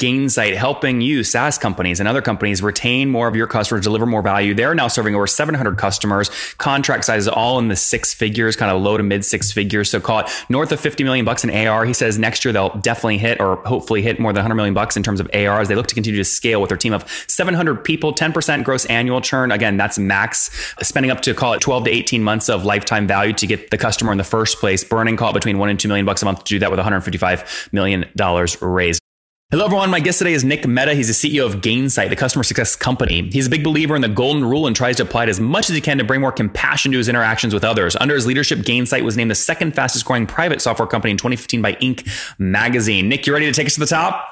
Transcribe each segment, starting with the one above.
Gainsight helping you, SaaS companies and other companies, retain more of your customers, deliver more value. They're now serving over 700 customers. Contract sizes all in the six figures, kind of low to mid six figures. So call it north of 50 million bucks in AR. He says next year they'll definitely hit or hopefully hit more than 100 million bucks in terms of AR as they look to continue to scale with their team of 700 people, 10% gross annual churn. Again, that's max. Spending up to call it 12 to 18 months of lifetime value to get the customer in the first place. Burning call it between one and two million bucks a month to do that with 155 million dollars raised. Hello, everyone. My guest today is Nick Mehta. He's the CEO of Gainsight, the customer success company. He's a big believer in the golden rule and tries to apply it as much as he can to bring more compassion to his interactions with others. Under his leadership, Gainsight was named the second fastest growing private software company in 2015 by Inc. magazine. Nick, you ready to take us to the top?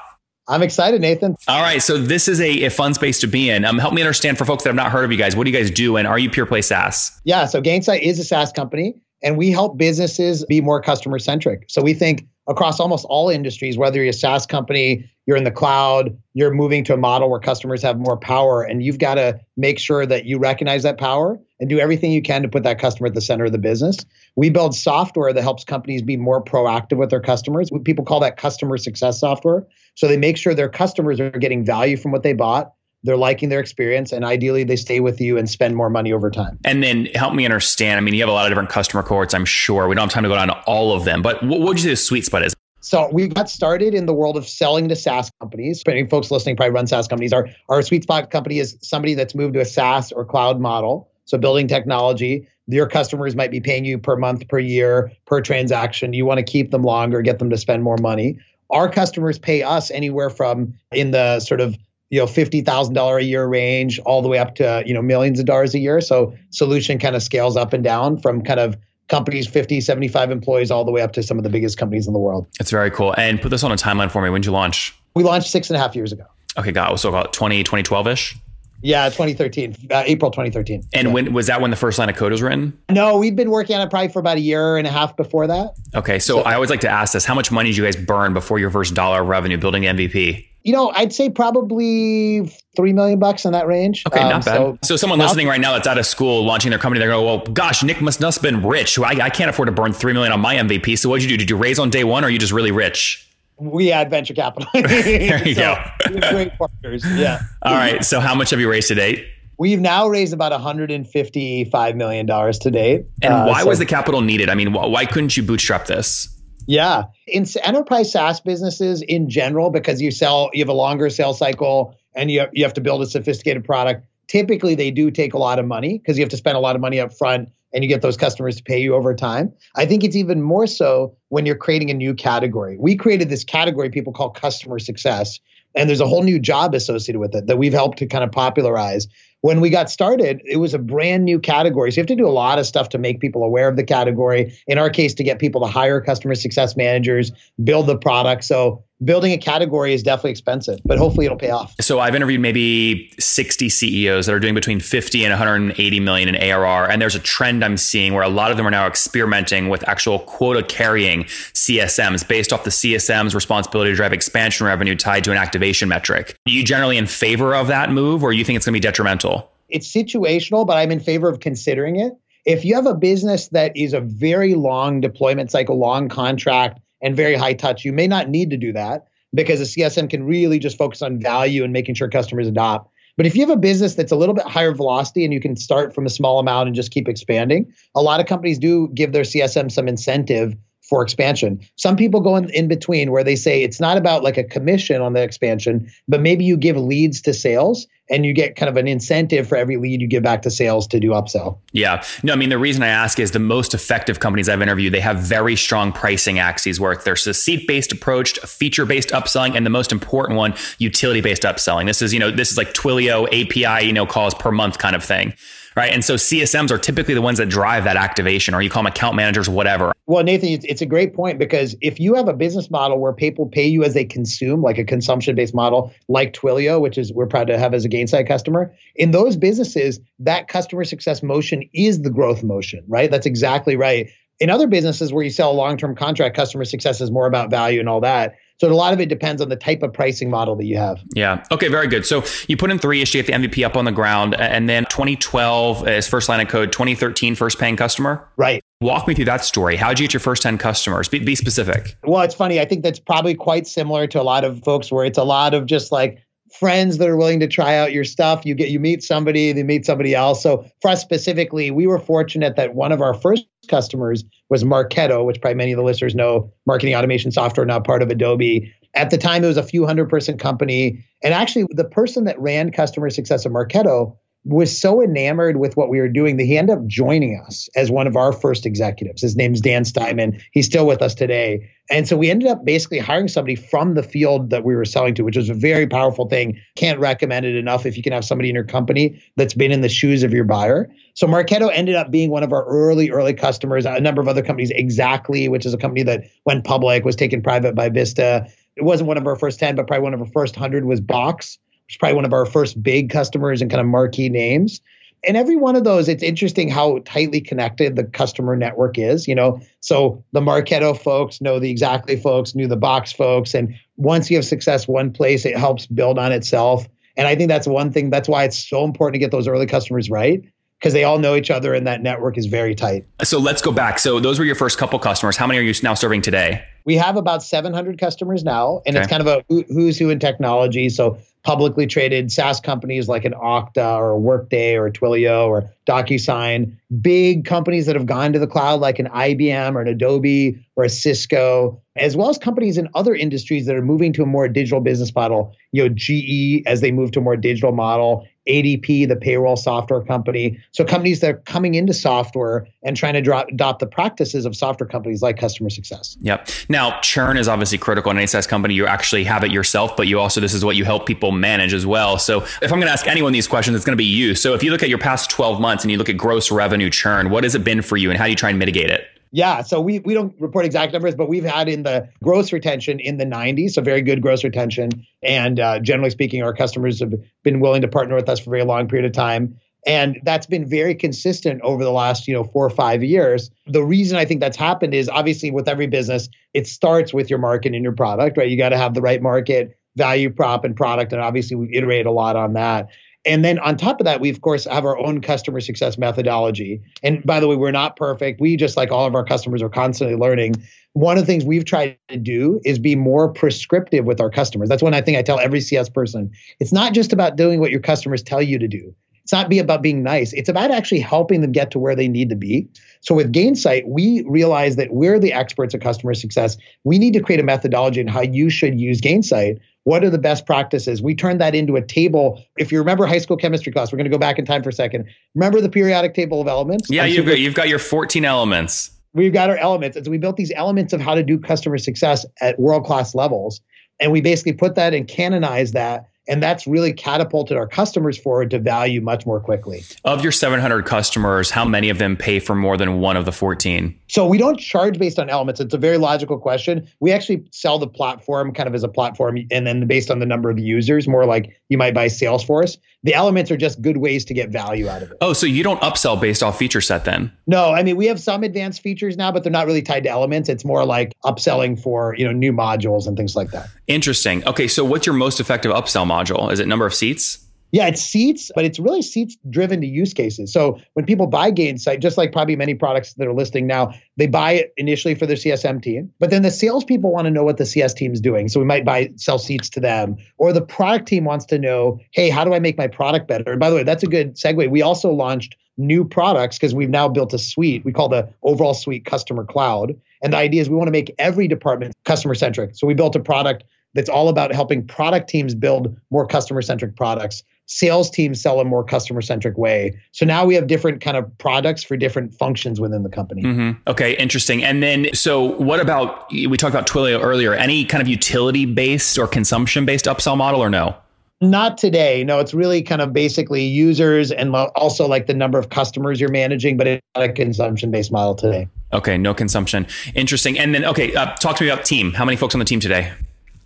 I'm excited, Nathan. All right. So this is a, a fun space to be in. Um, help me understand for folks that have not heard of you guys. What do you guys do? And are you pure play SaaS? Yeah. So Gainsight is a SaaS company and we help businesses be more customer centric. So we think across almost all industries, whether you're a SaaS company, you're in the cloud, you're moving to a model where customers have more power, and you've got to make sure that you recognize that power and do everything you can to put that customer at the center of the business. We build software that helps companies be more proactive with their customers. People call that customer success software. So they make sure their customers are getting value from what they bought they're liking their experience and ideally they stay with you and spend more money over time and then help me understand i mean you have a lot of different customer cohorts i'm sure we don't have time to go down all of them but what would you say the sweet spot is so we got started in the world of selling to SaaS companies. Many folks listening probably run SaaS companies. Our, our sweet spot company is somebody that's moved to a SaaS or cloud model. So building technology, your customers might be paying you per month, per year, per transaction. You want to keep them longer, get them to spend more money. Our customers pay us anywhere from in the sort of you know fifty thousand dollar a year range all the way up to you know millions of dollars a year. So solution kind of scales up and down from kind of companies 50 75 employees all the way up to some of the biggest companies in the world. It's very cool. And put this on a timeline for me. When did you launch? We launched six and a half years ago. Okay got it. So about 20 2012ish yeah 2013 uh, april 2013 and yeah. when was that when the first line of code was written no we've been working on it probably for about a year and a half before that okay so, so i always like to ask this how much money did you guys burn before your first dollar of revenue building mvp you know, I'd say probably three million bucks in that range. Okay, um, not bad. So, so someone listening right now that's out of school launching their company, they're going, "Well, gosh, Nick must must have been rich. I, I can't afford to burn three million on my MVP. So what'd you do? Did you raise on day one, or are you just really rich?" We had venture capital. there you so go. great partners. Yeah. All right. So how much have you raised to date? We've now raised about 155 million dollars to date. And uh, why so, was the capital needed? I mean, why couldn't you bootstrap this? Yeah. In enterprise SaaS businesses in general, because you sell, you have a longer sales cycle and you have, you have to build a sophisticated product, typically they do take a lot of money because you have to spend a lot of money up front and you get those customers to pay you over time. I think it's even more so when you're creating a new category. We created this category people call customer success, and there's a whole new job associated with it that we've helped to kind of popularize when we got started, it was a brand new category. So you have to do a lot of stuff to make people aware of the category. In our case, to get people to hire customer success managers, build the product. So building a category is definitely expensive, but hopefully it'll pay off. So I've interviewed maybe 60 CEOs that are doing between 50 and 180 million in ARR. And there's a trend I'm seeing where a lot of them are now experimenting with actual quota carrying CSMs based off the CSM's responsibility to drive expansion revenue tied to an activation metric. Are you generally in favor of that move or you think it's going to be detrimental? It's situational, but I'm in favor of considering it. If you have a business that is a very long deployment cycle, long contract, and very high touch. You may not need to do that because a CSM can really just focus on value and making sure customers adopt. But if you have a business that's a little bit higher velocity and you can start from a small amount and just keep expanding, a lot of companies do give their CSM some incentive for expansion. Some people go in, in between where they say it's not about like a commission on the expansion, but maybe you give leads to sales and you get kind of an incentive for every lead you give back to sales to do upsell. Yeah. No, I mean, the reason I ask is the most effective companies I've interviewed, they have very strong pricing axes where there's a seat based approach, feature based upselling, and the most important one, utility based upselling. This is, you know, this is like Twilio API, you know, calls per month kind of thing right? And so CSMs are typically the ones that drive that activation, or you call them account managers, whatever. Well, Nathan, it's a great point because if you have a business model where people pay you as they consume, like a consumption based model, like Twilio, which is we're proud to have as a Gainsight customer, in those businesses, that customer success motion is the growth motion, right? That's exactly right. In other businesses where you sell a long term contract, customer success is more about value and all that. So a lot of it depends on the type of pricing model that you have. Yeah. Okay. Very good. So you put in three ish, you get the MVP up on the ground, and then 2012 is first line of code, 2013 first paying customer. Right. Walk me through that story. How'd you get your first 10 customers? Be, be specific. Well, it's funny. I think that's probably quite similar to a lot of folks where it's a lot of just like friends that are willing to try out your stuff. You get you meet somebody, they meet somebody else. So for us specifically, we were fortunate that one of our first customers was Marketo, which probably many of the listeners know, marketing automation software, now part of Adobe. At the time, it was a few hundred person company. And actually, the person that ran customer success at Marketo was so enamored with what we were doing that he ended up joining us as one of our first executives. His name's Dan Steinman. He's still with us today. And so we ended up basically hiring somebody from the field that we were selling to, which was a very powerful thing. Can't recommend it enough if you can have somebody in your company that's been in the shoes of your buyer. So Marketo ended up being one of our early, early customers. A number of other companies, Xactly, which is a company that went public, was taken private by Vista. It wasn't one of our first 10, but probably one of our first 100 was Box was probably one of our first big customers and kind of marquee names. And every one of those, it's interesting how tightly connected the customer network is. You know, so the Marketo folks know the Xactly folks, knew the Box folks, and once you have success one place, it helps build on itself. And I think that's one thing. That's why it's so important to get those early customers right because they all know each other and that network is very tight. So let's go back. So those were your first couple customers. How many are you now serving today? We have about 700 customers now, and okay. it's kind of a who's who in technology. So publicly traded SaaS companies like an Okta or a Workday or a Twilio or DocuSign, big companies that have gone to the cloud like an IBM or an Adobe or a Cisco, as well as companies in other industries that are moving to a more digital business model. You know, GE as they move to a more digital model, ADP, the payroll software company. So companies that are coming into software and trying to adopt the practices of software companies like customer success. Yep. Now, churn is obviously critical in any SaaS company. You actually have it yourself, but you also, this is what you help people manage as well. So if I'm going to ask anyone these questions, it's going to be you. So if you look at your past 12 months and you look at gross revenue churn, what has it been for you and how do you try and mitigate it? Yeah, so we we don't report exact numbers, but we've had in the gross retention in the 90s, so very good gross retention. And uh, generally speaking, our customers have been willing to partner with us for a very long period of time. And that's been very consistent over the last, you know, four or five years. The reason I think that's happened is obviously with every business, it starts with your market and your product, right? You got to have the right market, value prop, and product. And obviously we iterate a lot on that. And then on top of that, we of course have our own customer success methodology. And by the way, we're not perfect. We just like all of our customers are constantly learning. One of the things we've tried to do is be more prescriptive with our customers. That's one I think I tell every CS person. It's not just about doing what your customers tell you to do. It's not be about being nice. It's about actually helping them get to where they need to be. So with Gainsight, we realize that we're the experts of customer success. We need to create a methodology in how you should use Gainsight. What are the best practices? We turned that into a table. If you remember high school chemistry class, we're going to go back in time for a second. Remember the periodic table of elements? Yeah, you've got, you've got your 14 elements. We've got our elements. And so we built these elements of how to do customer success at world class levels. And we basically put that and canonized that and that's really catapulted our customers forward to value much more quickly. Of your 700 customers, how many of them pay for more than one of the 14? So we don't charge based on elements. It's a very logical question. We actually sell the platform kind of as a platform and then based on the number of users, more like you might buy Salesforce. The elements are just good ways to get value out of it. Oh, so you don't upsell based off feature set then? No, I mean we have some advanced features now, but they're not really tied to elements. It's more like upselling for, you know, new modules and things like that. Interesting. Okay, so what's your most effective upsell module? Is it number of seats? Yeah, it's seats, but it's really seats driven to use cases. So when people buy Gainsight, just like probably many products that are listing now, they buy it initially for their CSM team, but then the salespeople want to know what the CS team is doing. So we might buy sell seats to them, or the product team wants to know, hey, how do I make my product better? And by the way, that's a good segue. We also launched new products because we've now built a suite. We call the overall suite Customer Cloud. And the idea is we want to make every department customer centric. So we built a product that's all about helping product teams build more customer centric products sales teams sell a more customer centric way. So now we have different kind of products for different functions within the company. Mm-hmm. Okay, interesting. And then, so what about we talked about Twilio earlier? Any kind of utility based or consumption based upsell model, or no? Not today. No, it's really kind of basically users and also like the number of customers you're managing, but it's not a consumption based model today. Okay, no consumption. Interesting. And then, okay, uh, talk to me about team. How many folks on the team today?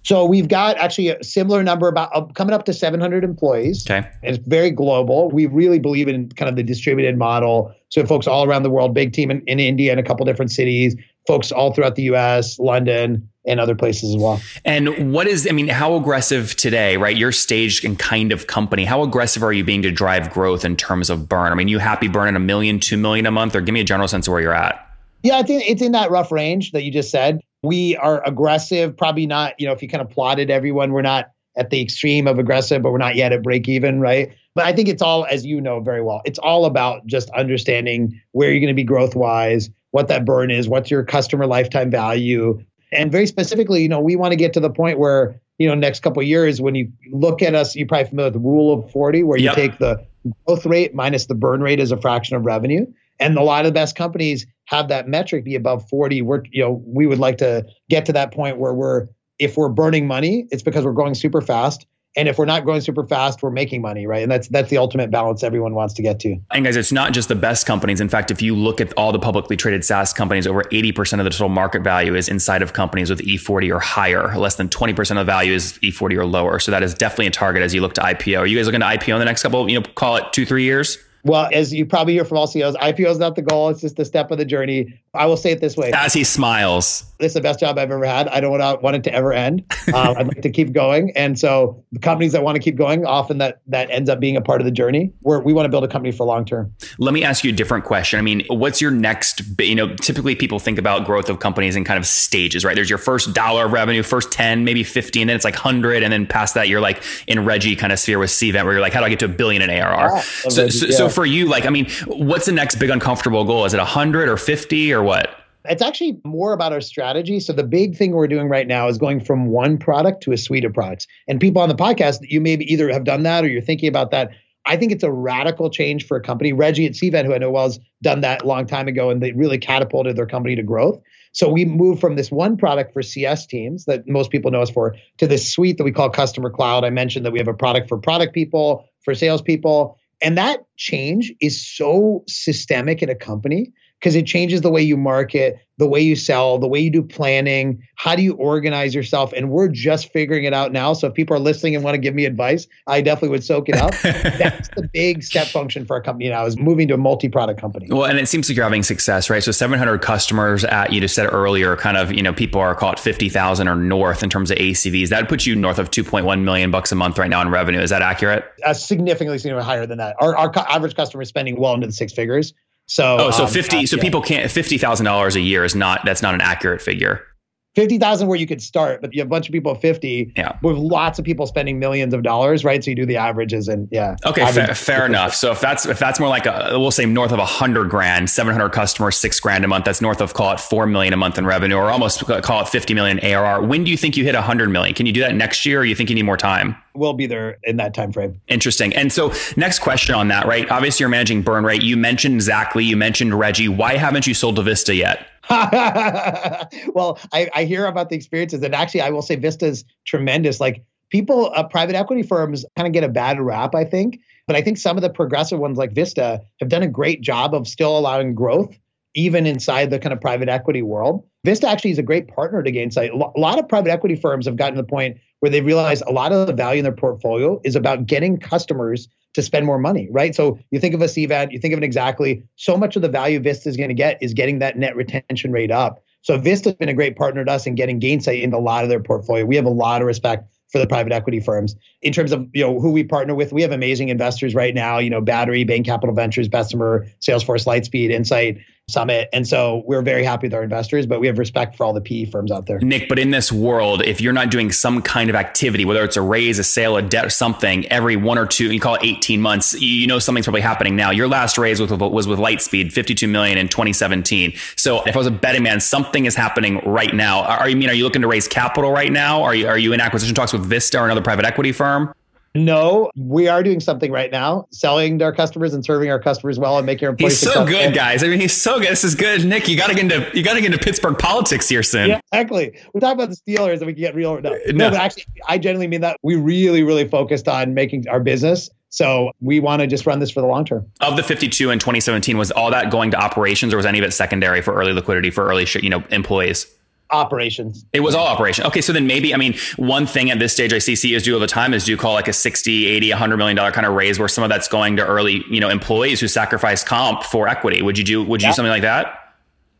So we've got actually a similar number about uh, coming up to 700 employees. Okay. It's very global. We really believe in kind of the distributed model. So folks all around the world, big team in, in India and a couple different cities, folks all throughout the US, London, and other places as well. And what is, I mean, how aggressive today, right? Your stage and kind of company, how aggressive are you being to drive growth in terms of burn? I mean, you happy burning a million, two million a month, or give me a general sense of where you're at? Yeah, I think it's in that rough range that you just said. We are aggressive, probably not, you know, if you kind of plotted everyone, we're not at the extreme of aggressive, but we're not yet at break even, right? But I think it's all, as you know very well, it's all about just understanding where you're going to be growth wise, what that burn is, what's your customer lifetime value. And very specifically, you know, we want to get to the point where, you know, next couple years, when you look at us, you're probably familiar with the rule of 40, where you yep. take the growth rate minus the burn rate as a fraction of revenue. And a lot of the best companies have that metric be above 40. We're, you know, we would like to get to that point where we're, if we're burning money, it's because we're growing super fast. And if we're not growing super fast, we're making money, right? And that's that's the ultimate balance everyone wants to get to. And guys, it's not just the best companies. In fact, if you look at all the publicly traded SaaS companies, over 80% of the total market value is inside of companies with E40 or higher. Less than 20% of the value is E40 or lower. So that is definitely a target as you look to IPO. Are you guys looking to IPO in the next couple, you know, call it two, three years? Well, as you probably hear from all CEOs, IPO is not the goal. It's just a step of the journey. I will say it this way. As he smiles. This is the best job I've ever had. I don't want it to ever end. Um, I'd like to keep going. And so the companies that want to keep going, often that that ends up being a part of the journey where we want to build a company for long term. Let me ask you a different question. I mean, what's your next, you know, typically people think about growth of companies in kind of stages, right? There's your first dollar of revenue, first 10, maybe 50, and then it's like 100. And then past that, you're like in Reggie kind of sphere with Cvent where you're like, how do I get to a billion in ARR? Ah, so, so, yeah. so for you, like, I mean, what's the next big uncomfortable goal? Is it 100 or 50 or what? It's actually more about our strategy. So the big thing we're doing right now is going from one product to a suite of products. And people on the podcast, you maybe either have done that or you're thinking about that. I think it's a radical change for a company. Reggie at Cvent, who I know well, has done that a long time ago, and they really catapulted their company to growth. So we moved from this one product for CS teams that most people know us for to this suite that we call Customer Cloud. I mentioned that we have a product for product people, for salespeople, and that change is so systemic in a company because it changes the way you market, the way you sell, the way you do planning, how do you organize yourself? And we're just figuring it out now. So if people are listening and want to give me advice, I definitely would soak it up. That's the big step function for a company now is moving to a multi-product company. Well, and it seems like you're having success, right? So 700 customers at, you just said earlier, kind of, you know, people are called 50,000 or north in terms of ACVs. That puts you north of 2.1 million bucks a month right now in revenue. Is that accurate? Uh, significantly, significantly higher than that. Our, our average customer is spending well into the six figures. So oh, so um, fifty. Uh, so yeah. people can't fifty thousand dollars a year is not that's not an accurate figure. 50,000 where you could start, but you have a bunch of people at 50 yeah. with lots of people spending millions of dollars, right? So you do the averages and yeah. Okay, fair, fair enough. So if that's if that's more like a we'll say north of a hundred grand, 700 customers, six grand a month, that's north of call it 4 million a month in revenue or almost call it 50 million ARR. When do you think you hit 100 million? Can you do that next year or you think you need more time? We'll be there in that time frame. Interesting. And so next question on that, right? Obviously you're managing burn rate. You mentioned Xactly, you mentioned Reggie. Why haven't you sold to Vista yet? well, I, I, hear about the experiences, and actually, I will say Vista's tremendous. Like people, uh, private equity firms kind of get a bad rap, I think. But I think some of the progressive ones like Vista have done a great job of still allowing growth, even inside the kind of private equity world. Vista actually is a great partner to Gainsight. A lot of private equity firms have gotten to the point where they realize a lot of the value in their portfolio is about getting customers to spend more money, right? So you think of a Cvent, you think of it Xactly, So much of the value Vista is going to get is getting that net retention rate up. So Vista's been a great partner to us in getting Gainsight into a lot of their portfolio. We have a lot of respect for the private equity firms. In terms of you know who we partner with, we have amazing investors right now. You know, Battery, Bain Capital Ventures, Bessemer, Salesforce, Lightspeed, Insight, Summit. And so we're very happy with our investors, but we have respect for all the PE firms out there. Nick, but in this world, if you're not doing some kind of activity, whether it's a raise, a sale, a debt, or something, every one or two, you call it 18 months, you know something's probably happening now. Your last raise was with, Lightspeed, 52 million in 2017. So if I was a betting man, something is happening right now. Are you mean are you looking to raise capital right now? Are you are you in acquisition talks with Vista or another private equity firm? No, we are doing something right now, selling to our customers and serving our customers well and making our employees. He's so successful. good, guys. I mean, he's so good. This is good, Nick. You got to get into you got to get into Pittsburgh politics here soon. Yeah, exactly. We're talking about the Steelers, and we can get real. No, uh, no. no but actually, I genuinely mean that. We really, really focused on making our business. So we want to just run this for the long term. Of the 52 in 2017, was all that going to operations, or was any of it secondary for early liquidity for early, you know, employees? Operations. It was all operation. Okay, so then maybe I mean one thing at this stage I see CEOs do all the time is do call like a 60, 80, 100 million dollar kind of raise where some of that's going to early, you know, employees who sacrifice comp for equity. Would you do would you yeah. do something like that?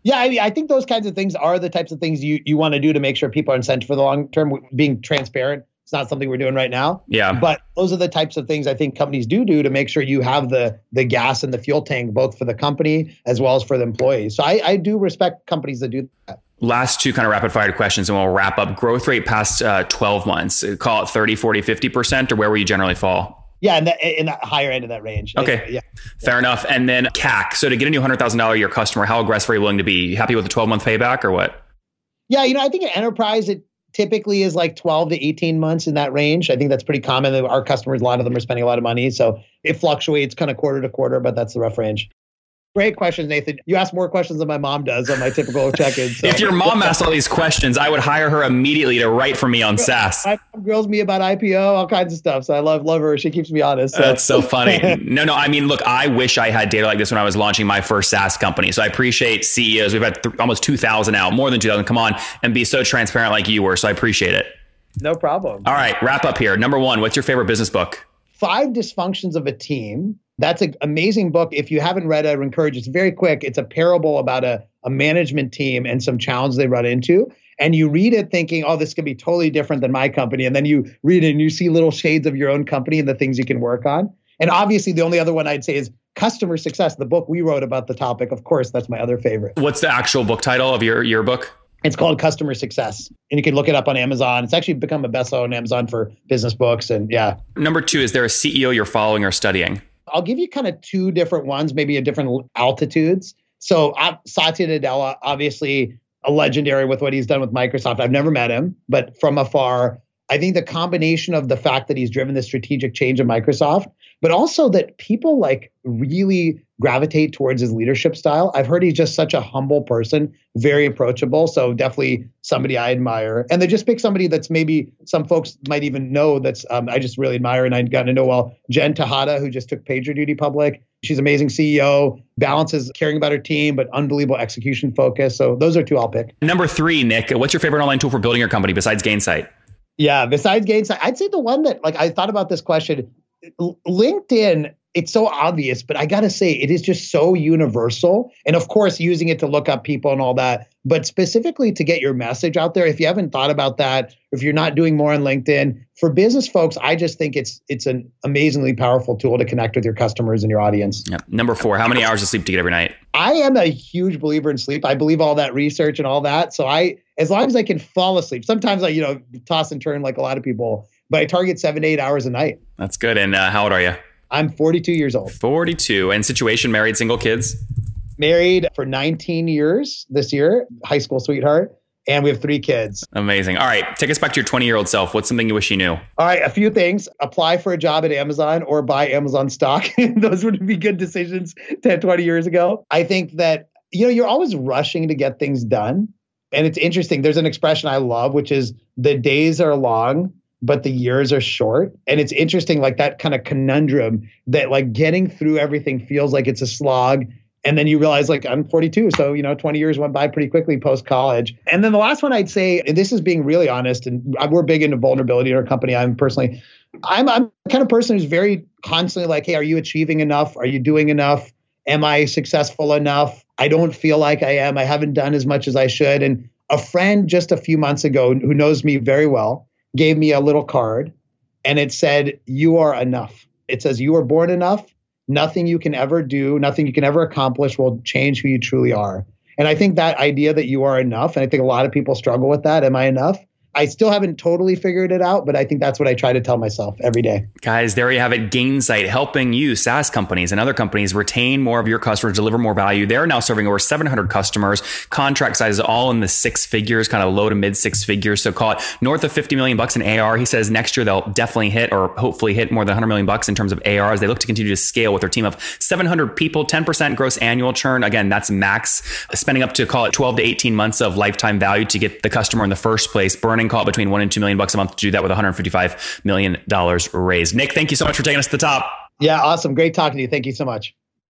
Yeah, I mean, I think those kinds of things are the types of things you you want to do to make sure people are incented for the long term, being transparent It's not something we're doing right now. Yeah. But those are the types of things I think companies do do to make sure you have the the gas and the fuel tank both for the company as well as for the employees. So I, I do respect companies that do that. Last two kind of rapid fire questions and we'll wrap up. Growth rate past uh, 12 months, call it 30, 40, 50%, or where will you generally fall? Yeah, in the, in the higher end of that range. Okay. Yeah. Fair yeah. enough. And then CAC. So to get a new $100,000 a year customer, how aggressive are you willing to be? You happy with a 12 month payback or what? Yeah, you know, I think an enterprise, it typically is like 12 to 18 months in that range. I think that's pretty common. Our customers, a lot of them are spending a lot of money. So it fluctuates kind of quarter to quarter, but that's the rough range. Great questions, Nathan. You ask more questions than my mom does on my typical check-in. So. if your mom asked all these questions, I would hire her immediately to write for me on SaaS. My mom grills me about IPO, all kinds of stuff. So I love love her. She keeps me honest. So. That's so funny. no, no. I mean, look, I wish I had data like this when I was launching my first SaaS company. So I appreciate CEOs. We've had th- almost two thousand out, more than two thousand. Come on, and be so transparent like you were. So I appreciate it. No problem. All right, wrap up here. Number one, what's your favorite business book? Five Dysfunctions of a Team that's an amazing book. If you haven't read it, I would encourage It's very quick. It's a parable about a, a management team and some challenges they run into. And you read it thinking, oh, this could be totally different than my company. And then you read it and you see little shades of your own company and the things you can work on. And obviously, the only other one I'd say is Customer Success, the book we wrote about the topic. Of course, that's my other favorite. What's the actual book title of your, your book? It's called Customer Success. And you can look it up on Amazon. It's actually become a bestseller on Amazon for business books. And yeah. Number two, is there a CEO you're following or studying? I'll give you kind of two different ones, maybe at different altitudes. So uh, Satya Nadella, obviously a legendary with what he's done with Microsoft. I've never met him, but from afar, I think the combination of the fact that he's driven the strategic change of Microsoft, but also that people like really gravitate towards his leadership style. I've heard he's just such a humble person, very approachable. So definitely somebody I admire. And they just pick somebody that's maybe some folks might even know that's um, I just really admire and I got to know well. Jen Tejada, who just took PagerDuty public. She's amazing CEO, balances caring about her team, but unbelievable execution focus. So those are two I'll pick. Number three, Nick, what's your favorite online tool for building your company besides Gainsight? Yeah, besides Gainsight, I'd say the one that like I thought about this question. LinkedIn, it's so obvious, but I got to say it is just so universal. And of course, using it to look up people and all that, but specifically to get your message out there. If you haven't thought about that, if you're not doing more on LinkedIn, for business folks, I just think it's it's an amazingly powerful tool to connect with your customers and your audience. Yep. Number four, how many hours of sleep do you get every night? I am a huge believer in sleep. I believe all that research and all that. So I, as long as I can fall asleep, sometimes I, you know, toss and turn like a lot of people, but I target seven to eight hours a night. That's good. And uh, how old are you? I'm 42 years old. 42. And situation, married, single kids? Married for 19 years this year, high school sweetheart and we have three kids. Amazing. All right, take us back to your 20 year old self. What's something you wish you knew? All right, a few things. Apply for a job at Amazon or buy Amazon stock. Those would be good decisions 10, 20 years ago. I think that, you know, you're always rushing to get things done. And it's interesting. There's an expression I love, which is the days are long, but the years are short. And it's interesting, like that kind of conundrum that like getting through everything feels like it's a slog and then you realize like i'm 42 so you know 20 years went by pretty quickly post college and then the last one i'd say and this is being really honest and we're big into vulnerability in our company i'm personally i'm i'm the kind of person who's very constantly like hey are you achieving enough? Are you doing enough? Am i successful enough? I don't feel like i am. I haven't done as much as i should. And a friend just a few months ago who knows me very well gave me a little card and it said you are enough it says you are born enough nothing you can ever do, nothing you can ever accomplish will change who you truly are. And I think that idea that you are enough, and I think a lot of people struggle with that. Am I enough? I still haven't totally figured it out, but I think that's what I try to tell myself every day. Guys, there you have it. Gainsight helping you, SaaS companies and other companies, retain more of your customers, deliver more value. They're now serving over 700 customers. Contract sizes all in the six figures, kind of low to mid six figures. So call it north of 50 million bucks in AR. He says next year they'll definitely hit or hopefully hit more than 100 million bucks in terms of AR as they look to continue to scale with their team of 700 people, 10% gross annual churn. Again, that's max spending up to call it 12 to 18 months of lifetime value to get the customer in the first place, burning earning call between one and two million bucks a month to do that with 155 million dollars raised. Nick, thank you so much for taking us to the top. Yeah, awesome. Great talking to you. Thank you so much.